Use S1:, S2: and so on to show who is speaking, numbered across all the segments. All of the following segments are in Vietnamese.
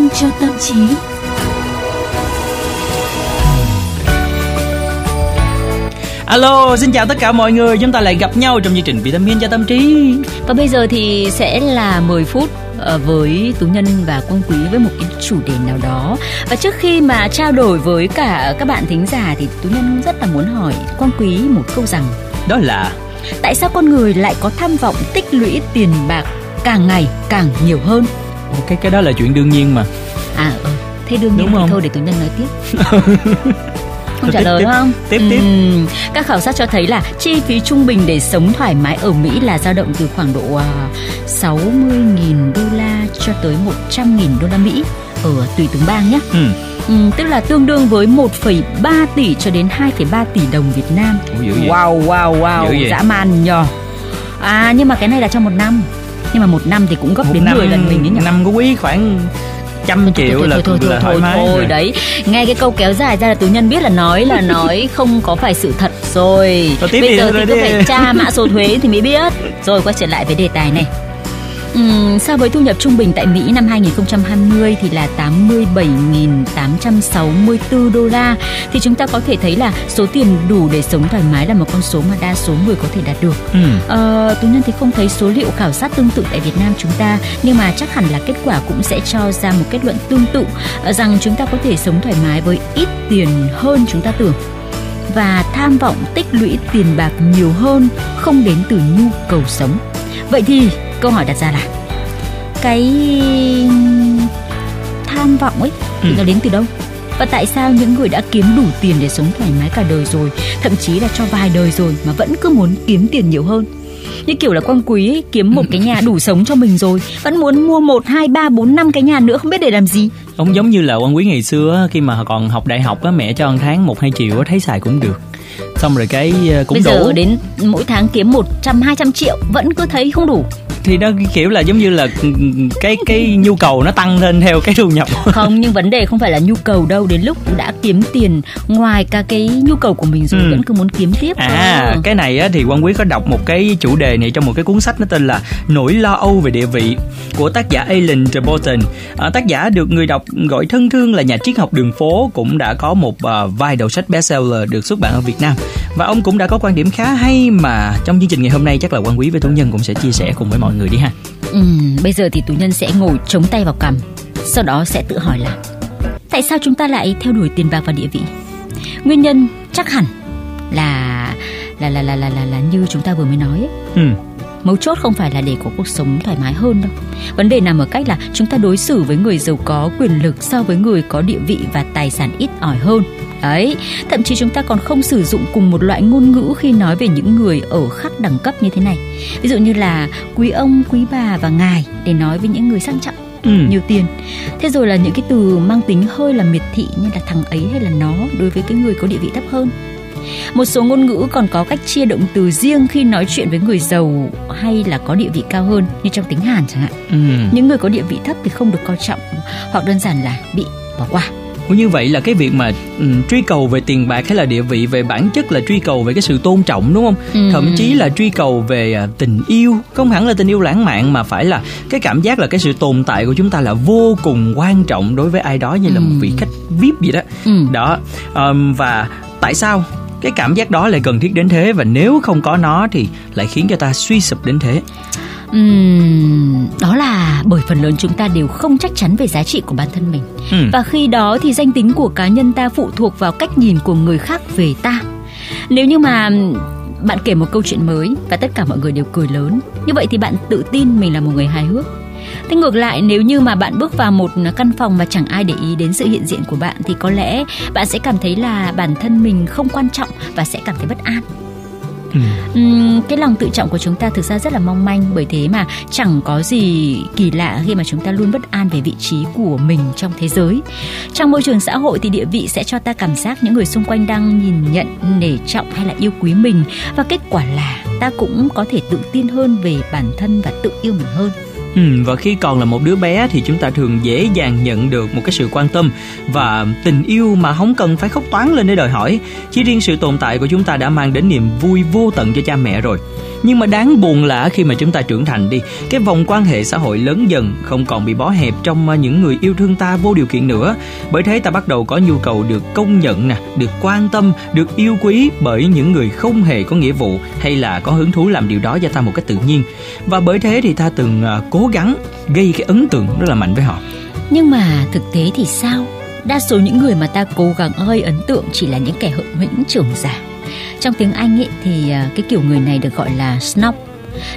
S1: minh cho tâm trí.
S2: Alo, xin chào tất cả mọi người, chúng ta lại gặp nhau trong chương trình Vitamin cho tâm trí.
S3: Và bây giờ thì sẽ là 10 phút ờ, với Tú Nhân và Quang Quý với một cái chủ đề nào đó. Và trước khi mà trao đổi với cả các bạn thính giả thì Tú Nhân rất là muốn hỏi Quang Quý một câu rằng
S2: Đó là
S3: tại sao con người lại có tham vọng tích lũy tiền bạc càng ngày càng nhiều hơn?
S2: Cái cái đó là chuyện đương nhiên mà.
S3: À ừ, thế đương nhiên
S2: Đúng
S3: thì
S2: không?
S3: thôi để Tú Nhân nói tiếp. không
S2: Tiếp,
S3: trả lời
S2: tiếp,
S3: đúng không?
S2: tiếp, tiếp.
S3: Ừm, các khảo sát cho thấy là chi phí trung bình để sống thoải mái ở Mỹ là dao động từ khoảng độ uh, 60.000 đô la cho tới 100.000 đô la Mỹ ở tùy từng bang nhé.
S2: Ừ.
S3: Ừm, tức là tương đương với 1,3 tỷ cho đến 2,3 tỷ đồng Việt Nam.
S2: Ủa?
S3: Wow wow wow, dã man nhờ. À nhưng mà cái này là trong một năm. Nhưng mà một năm thì cũng gấp
S2: Một
S3: đến
S2: năm
S3: 10 lần mình ấy nhỉ.
S2: năm có quý khoảng trăm triệu
S3: thôi,
S2: là
S3: thôi, thôi,
S2: là
S3: thôi,
S2: thoải
S3: thôi,
S2: mái
S3: thôi,
S2: rồi.
S3: đấy. Nghe cái câu kéo dài ra là tú nhân biết là nói là nói không có phải sự thật. Rồi
S2: Thôi tiếp
S3: bây giờ
S2: thôi
S3: thì cứ phải tra mã số thuế thì mới biết. Rồi quay trở lại với đề tài này Ừm, so với thu nhập trung bình tại Mỹ năm 2020 thì là 87.864 đô la thì chúng ta có thể thấy là số tiền đủ để sống thoải mái là một con số mà đa số người có thể đạt được.
S2: Ừ.
S3: Ờ, Tú Nhân thì không thấy số liệu khảo sát tương tự tại Việt Nam chúng ta nhưng mà chắc hẳn là kết quả cũng sẽ cho ra một kết luận tương tự ờ, rằng chúng ta có thể sống thoải mái với ít tiền hơn chúng ta tưởng và tham vọng tích lũy tiền bạc nhiều hơn không đến từ nhu cầu sống. Vậy thì câu hỏi đặt ra là cái tham vọng ấy thì
S2: Ừ.
S3: nó đến từ đâu? Và tại sao những người đã kiếm đủ tiền để sống thoải mái cả đời rồi, thậm chí là cho vài đời rồi mà vẫn cứ muốn kiếm tiền nhiều hơn? Như kiểu là Quang Quý ấy, kiếm một cái nhà đủ sống cho mình rồi, vẫn muốn mua một, hai, ba, bốn, năm cái nhà nữa không biết để làm gì.
S2: Ông giống như là quan quý ngày xưa khi mà còn học đại học á mẹ cho ăn tháng một hai triệu á, thấy xài cũng được. Xong rồi cái ờ, cũng
S3: Bây giờ
S2: đủ.
S3: đến mỗi tháng kiếm 100, 200 triệu vẫn cứ thấy không đủ.
S2: Thì cái kiểu là giống như là cái cái nhu cầu nó tăng lên theo cái thu nhập.
S3: không nhưng vấn đề không phải là nhu cầu đâu đến lúc đã kiếm tiền ngoài cả cái nhu cầu của mình rồi
S2: Ừ.
S3: vẫn cứ muốn kiếm tiếp
S2: À,
S3: cơ.
S2: cái này á, thì Quang Quý có đọc một cái chủ đề này trong một cái cuốn sách nó tên là Nỗi lo âu về địa vị của tác giả Alan Treborton. À, tác giả được người đọc gọi thân thương là nhà triết học đường phố cũng đã có một à, vài đầu sách bestseller được xuất bản ở Việt Nam. Và ông cũng đã có quan điểm khá hay mà trong chương trình ngày hôm nay chắc là Quang Quý với Tú Nhân cũng sẽ chia sẻ cùng với mọi người đi ha.
S3: Ừm, bây giờ thì tú nhân sẽ ngồi chống tay vào cằm sau đó sẽ tự hỏi là tại sao chúng ta lại theo đuổi tiền bạc và địa vị nguyên nhân chắc hẳn là là là là là là, là như chúng ta vừa mới nói ấy.
S2: Ừ.
S3: mấu chốt không phải là để có cuộc sống thoải mái hơn đâu. Vấn đề nằm ở cách là chúng ta đối xử với người giàu có quyền lực so với người có địa vị và tài sản ít ỏi hơn. Đấy thậm chí chúng ta còn không sử dụng cùng một loại ngôn ngữ khi nói về những người ở khác đẳng cấp như thế này. Ví dụ như là quý ông quý bà và ngài để nói với những người sang trọng
S2: Ừ.
S3: nhiều tiền. Thế rồi là những cái từ mang tính hơi là miệt thị như là thằng ấy hay là nó đối với cái người có địa vị thấp hơn một số ngôn ngữ còn có cách chia động từ riêng khi nói chuyện với người giàu hay là có địa vị cao hơn như trong tiếng Hàn chẳng hạn.
S2: Ừ.
S3: Những người có địa vị thấp thì không được coi trọng hoặc đơn giản là bị bỏ qua.
S2: Như vậy là cái việc mà ừ, truy cầu về tiền bạc hay là địa vị về bản chất là truy cầu về cái sự tôn trọng đúng không?
S3: Ừ.
S2: Thậm chí là truy cầu về à, tình yêu, không hẳn là tình yêu lãng mạn mà phải là cái cảm giác là cái sự tồn tại của chúng ta là vô cùng quan trọng đối với ai đó như là một vị khách VIP vậy đó.
S3: Ừ.
S2: Đó. Ờm, và tại sao cái cảm giác đó lại cần thiết đến thế và nếu không có nó thì lại khiến cho ta suy sụp đến thế.
S3: Ừm, đó là bởi phần lớn chúng ta đều không chắc chắn về giá trị của bản thân mình.
S2: Ừ.
S3: Và khi đó thì danh tính của cá nhân ta phụ thuộc vào cách nhìn của người khác về ta. Nếu như mà bạn kể một câu chuyện mới và tất cả mọi người đều cười lớn, như vậy thì bạn tự tin mình là một người hài hước. Thế ngược lại nếu như mà bạn bước vào một căn phòng mà chẳng ai để ý đến sự hiện diện của bạn thì có lẽ bạn sẽ cảm thấy là bản thân mình không quan trọng và sẽ cảm thấy bất an.
S2: Ừ.
S3: Ừm, cái lòng tự trọng của chúng ta thực ra rất là mong manh bởi thế mà chẳng có gì kỳ lạ khi mà chúng ta luôn bất an về vị trí của mình trong thế giới. Trong môi trường xã hội thì địa vị sẽ cho ta cảm giác những người xung quanh đang nhìn nhận, nể trọng hay là yêu quý mình và kết quả là ta cũng có thể tự tin hơn về bản thân và tự yêu mình hơn.
S2: Ừ, và khi còn là một đứa bé thì chúng ta thường dễ dàng nhận được một cái sự quan tâm và tình yêu mà không cần phải khóc toán lên để đòi hỏi. Chỉ riêng sự tồn tại của chúng ta đã mang đến niềm vui vô tận cho cha mẹ rồi. nhưng mà đáng buồn là khi mà chúng ta trưởng thành đi cái vòng quan hệ xã hội lớn dần không còn bị bó hẹp trong à, những người yêu thương ta vô điều kiện nữa bởi thế ta bắt đầu có nhu cầu được công nhận nè được quan tâm được yêu quý bởi những người không hề có nghĩa vụ hay là có hứng thú làm điều đó cho ta một cách tự nhiên và bởi thế thì ta từng à, cố cố gắng gây cái ấn tượng rất là mạnh với họ.
S3: Nhưng mà thực tế thì sao? Đa số những người mà ta cố gắng hơi ấn tượng chỉ là những kẻ hậu hĩnh, trưởng giả. Trong tiếng Anh ấy thì à, cái kiểu người này được gọi là snob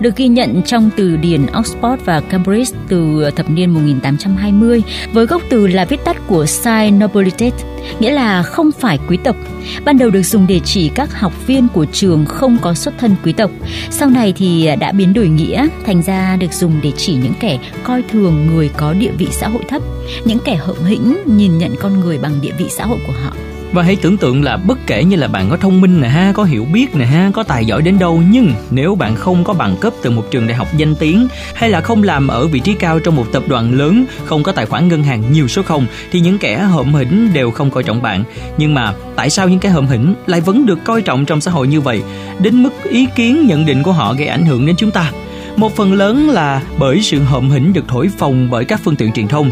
S3: được ghi nhận trong từ điển Oxford và Cambridge từ thập niên 1820 với gốc từ là viết tắt của Sai Nobilitet, nghĩa là không phải quý tộc. Ban đầu được dùng để chỉ các học viên của trường không có xuất thân quý tộc. Sau này thì đã biến đổi nghĩa, thành ra được dùng để chỉ những kẻ coi thường người có địa vị xã hội thấp, những kẻ hợm hĩnh nhìn nhận con người bằng địa vị xã hội của họ.
S2: Và hãy tưởng tượng là bất kể như là bạn có thông minh nè ha, có hiểu biết nè ha, có tài giỏi đến đâu nhưng nếu bạn không có bằng cấp từ một trường đại học danh tiếng hay là không làm ở vị trí cao trong một tập đoàn lớn, không có tài khoản ngân hàng nhiều số không thì những kẻ hợm hĩnh đều không coi trọng bạn. Nhưng mà tại sao những kẻ hợm hĩnh lại vẫn được coi trọng trong xã hội như vậy? Đến mức ý kiến nhận định của họ gây ảnh hưởng đến chúng ta. Một phần lớn là bởi sự hợm hĩnh được thổi phồng bởi các phương tiện truyền thông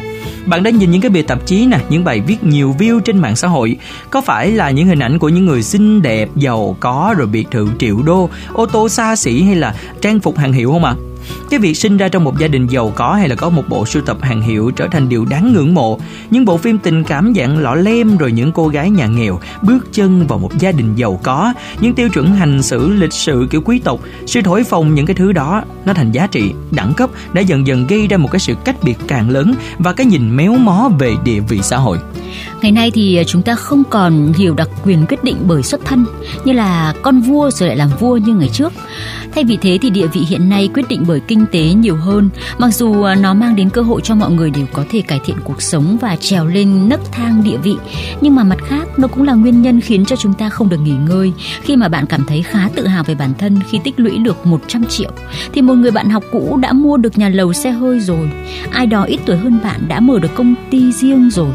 S2: bạn đã nhìn những cái bìa tạp chí nè, những bài viết nhiều view trên mạng xã hội. Có phải là những hình ảnh của những người xinh đẹp, giàu có rồi biệt thự triệu đô, ô tô xa xỉ hay là trang phục hàng hiệu không ạ? À? Cái việc sinh ra trong một gia đình giàu có hay là có một bộ sưu tập hàng hiệu trở thành điều đáng ngưỡng mộ. Những bộ phim tình cảm dạng lọ lem rồi những cô gái nhà nghèo bước chân vào một gia đình giàu có, những tiêu chuẩn hành xử lịch sự kiểu quý tộc, sự thổi phồng những cái thứ đó nó thành giá trị, đẳng cấp đã dần dần gây ra một cái sự cách biệt càng lớn và cái nhìn méo mó về địa vị xã hội.
S3: Ngày nay thì chúng ta không còn hiểu đặc quyền quyết định bởi xuất thân như là con vua rồi lại làm vua như ngày trước. Thay vì thế thì địa vị hiện nay quyết định bởi kinh tế nhiều hơn, mặc dù nó mang đến cơ hội cho mọi người đều có thể cải thiện cuộc sống và trèo lên nấc thang địa vị, nhưng mà mặt khác nó cũng là nguyên nhân khiến cho chúng ta không được nghỉ ngơi. Khi mà bạn cảm thấy khá tự hào về bản thân khi tích lũy được 100 triệu thì một người bạn học cũ đã mua được nhà lầu xe hơi rồi, ai đó ít tuổi hơn bạn đã mở được công ty riêng rồi.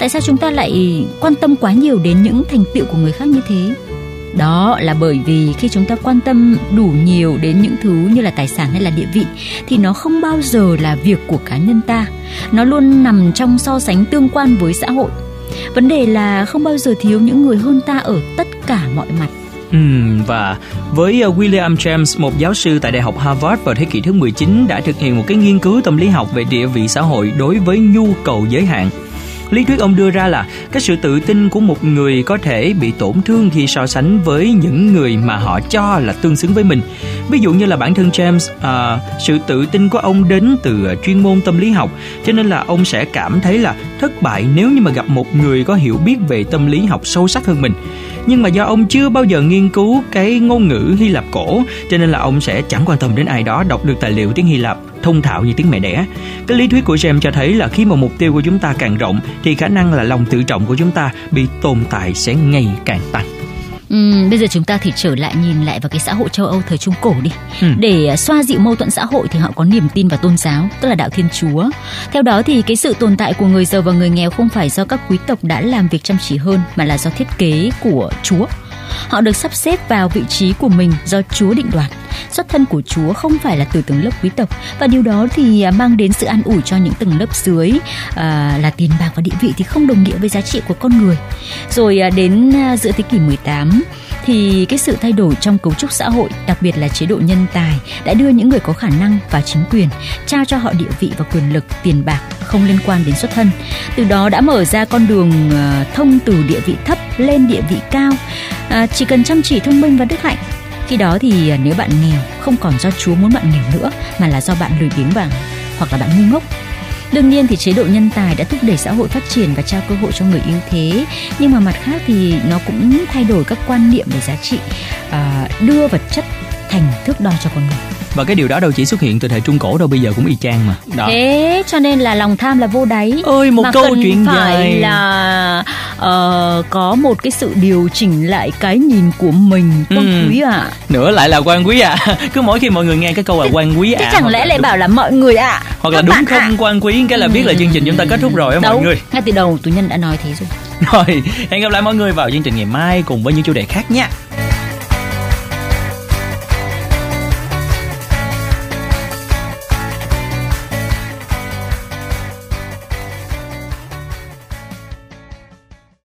S3: Tại sao chúng ta lại quan tâm quá nhiều đến những thành tựu của người khác như thế? đó là bởi vì khi chúng ta quan tâm đủ nhiều đến những thứ như là tài sản hay là địa vị thì nó không bao giờ là việc của cá nhân ta. Nó luôn nằm trong so sánh tương quan với xã hội. Vấn đề là không bao giờ thiếu những người hơn ta ở tất cả mọi mặt.
S2: Ừ, và với ờ, William James, một giáo sư tại Đại học Harvard vào thế kỷ thứ 19 đã thực hiện một cái nghiên cứu tâm lý học về địa vị xã hội đối với nhu cầu giới hạn lý thuyết ông đưa ra là cái sự tự tin của một người có thể bị tổn thương khi so sánh với những người mà họ cho là tương xứng với mình. Ví dụ như là bản thân James à, sự tự tin của ông đến từ à, chuyên môn tâm lý học cho nên là ông sẽ cảm thấy là thất bại nếu như mà gặp một người có hiểu biết về tâm lý học sâu sắc hơn mình. Nhưng mà do ông chưa bao giờ nghiên cứu cái ngôn ngữ Hy Lạp cổ cho nên là ông sẽ chẳng quan tâm đến ai đó đọc được tài liệu tiếng Hy Lạp thông thạo như tiếng mẹ đẻ. Cái lý thuyết của James cho thấy là khi mà mục tiêu của chúng ta càng rộng thì khả năng là lòng tự trọng của chúng ta bị tồn tại sẽ ngày càng tăng.
S3: Ừ, bây giờ chúng ta thì trở lại nhìn lại vào cái xã hội châu Âu thời Trung Cổ đi. Ừ. Để à, xoa dịu mâu thuẫn xã hội thì họ có niềm tin vào tôn giáo, tức là đạo Thiên Chúa. Theo đó thì cái sự tồn tại của người giàu và người nghèo không phải do các quý tộc đã làm việc chăm chỉ hơn mà là do thiết kế của Chúa. Họ được sắp xếp vào vị trí của mình do Chúa định đoạt. Xuất thân của Chúa không phải là từ tầng lớp quý tộc và điều đó thì à, mang đến sự an ủi cho những tầng lớp dưới à, là tiền bạc và địa vị thì không đồng nghĩa với giá trị của con người. Rồi à, đến à, giữa thế kỷ 18 thì cái sự thay đổi trong cấu trúc xã hội, đặc biệt là chế độ nhân tài đã đưa những người có khả năng và chính quyền trao cho họ địa vị và quyền lực, tiền bạc không liên quan đến xuất thân. Từ đó đã mở ra con đường ờ, thông từ địa vị thấp lên địa vị cao. À, chỉ cần chăm chỉ thông minh và đức hạnh khi đó thì ờ, nếu bạn nghèo không còn do Chúa muốn bạn nghèo nữa mà là do bạn lười biếng vàng hoặc là bạn ngu ngốc Đương nhiên thì chế độ nhân tài đã thúc đẩy xã hội phát triển và trao cơ hội cho người yếu thế, nhưng mà mặt khác thì nó cũng thay đổi các quan niệm về giá trị, à, đưa vật chất thành thước đo cho con người.
S2: Và cái điều đó đâu chỉ xuất hiện từ thời trung cổ đâu bây giờ cũng y chang mà.
S3: Đó. thế cho nên là lòng tham là vô đáy.
S2: Ơi một
S3: mà
S2: câu
S3: cần
S2: chuyện
S3: phải
S2: dài.
S3: là uh, có một cái sự điều chỉnh lại cái nhìn của mình. Quan ừ. quý ạ. À.
S2: nữa lại là quan quý ạ. À. cứ mỗi khi mọi người nghe cái câu là quan quý ạ
S3: à, chẳng lẽ lại đúng... bảo là mọi người ạ? À,
S2: hoặc là đúng không à. quan quý cái là biết là chương trình chúng ta kết thúc rồi á mọi người.
S3: Ngay từ đầu tụi nhân đã nói thế rồi.
S2: Rồi hẹn gặp lại mọi người vào chương trình ngày mai cùng với những chủ đề khác nha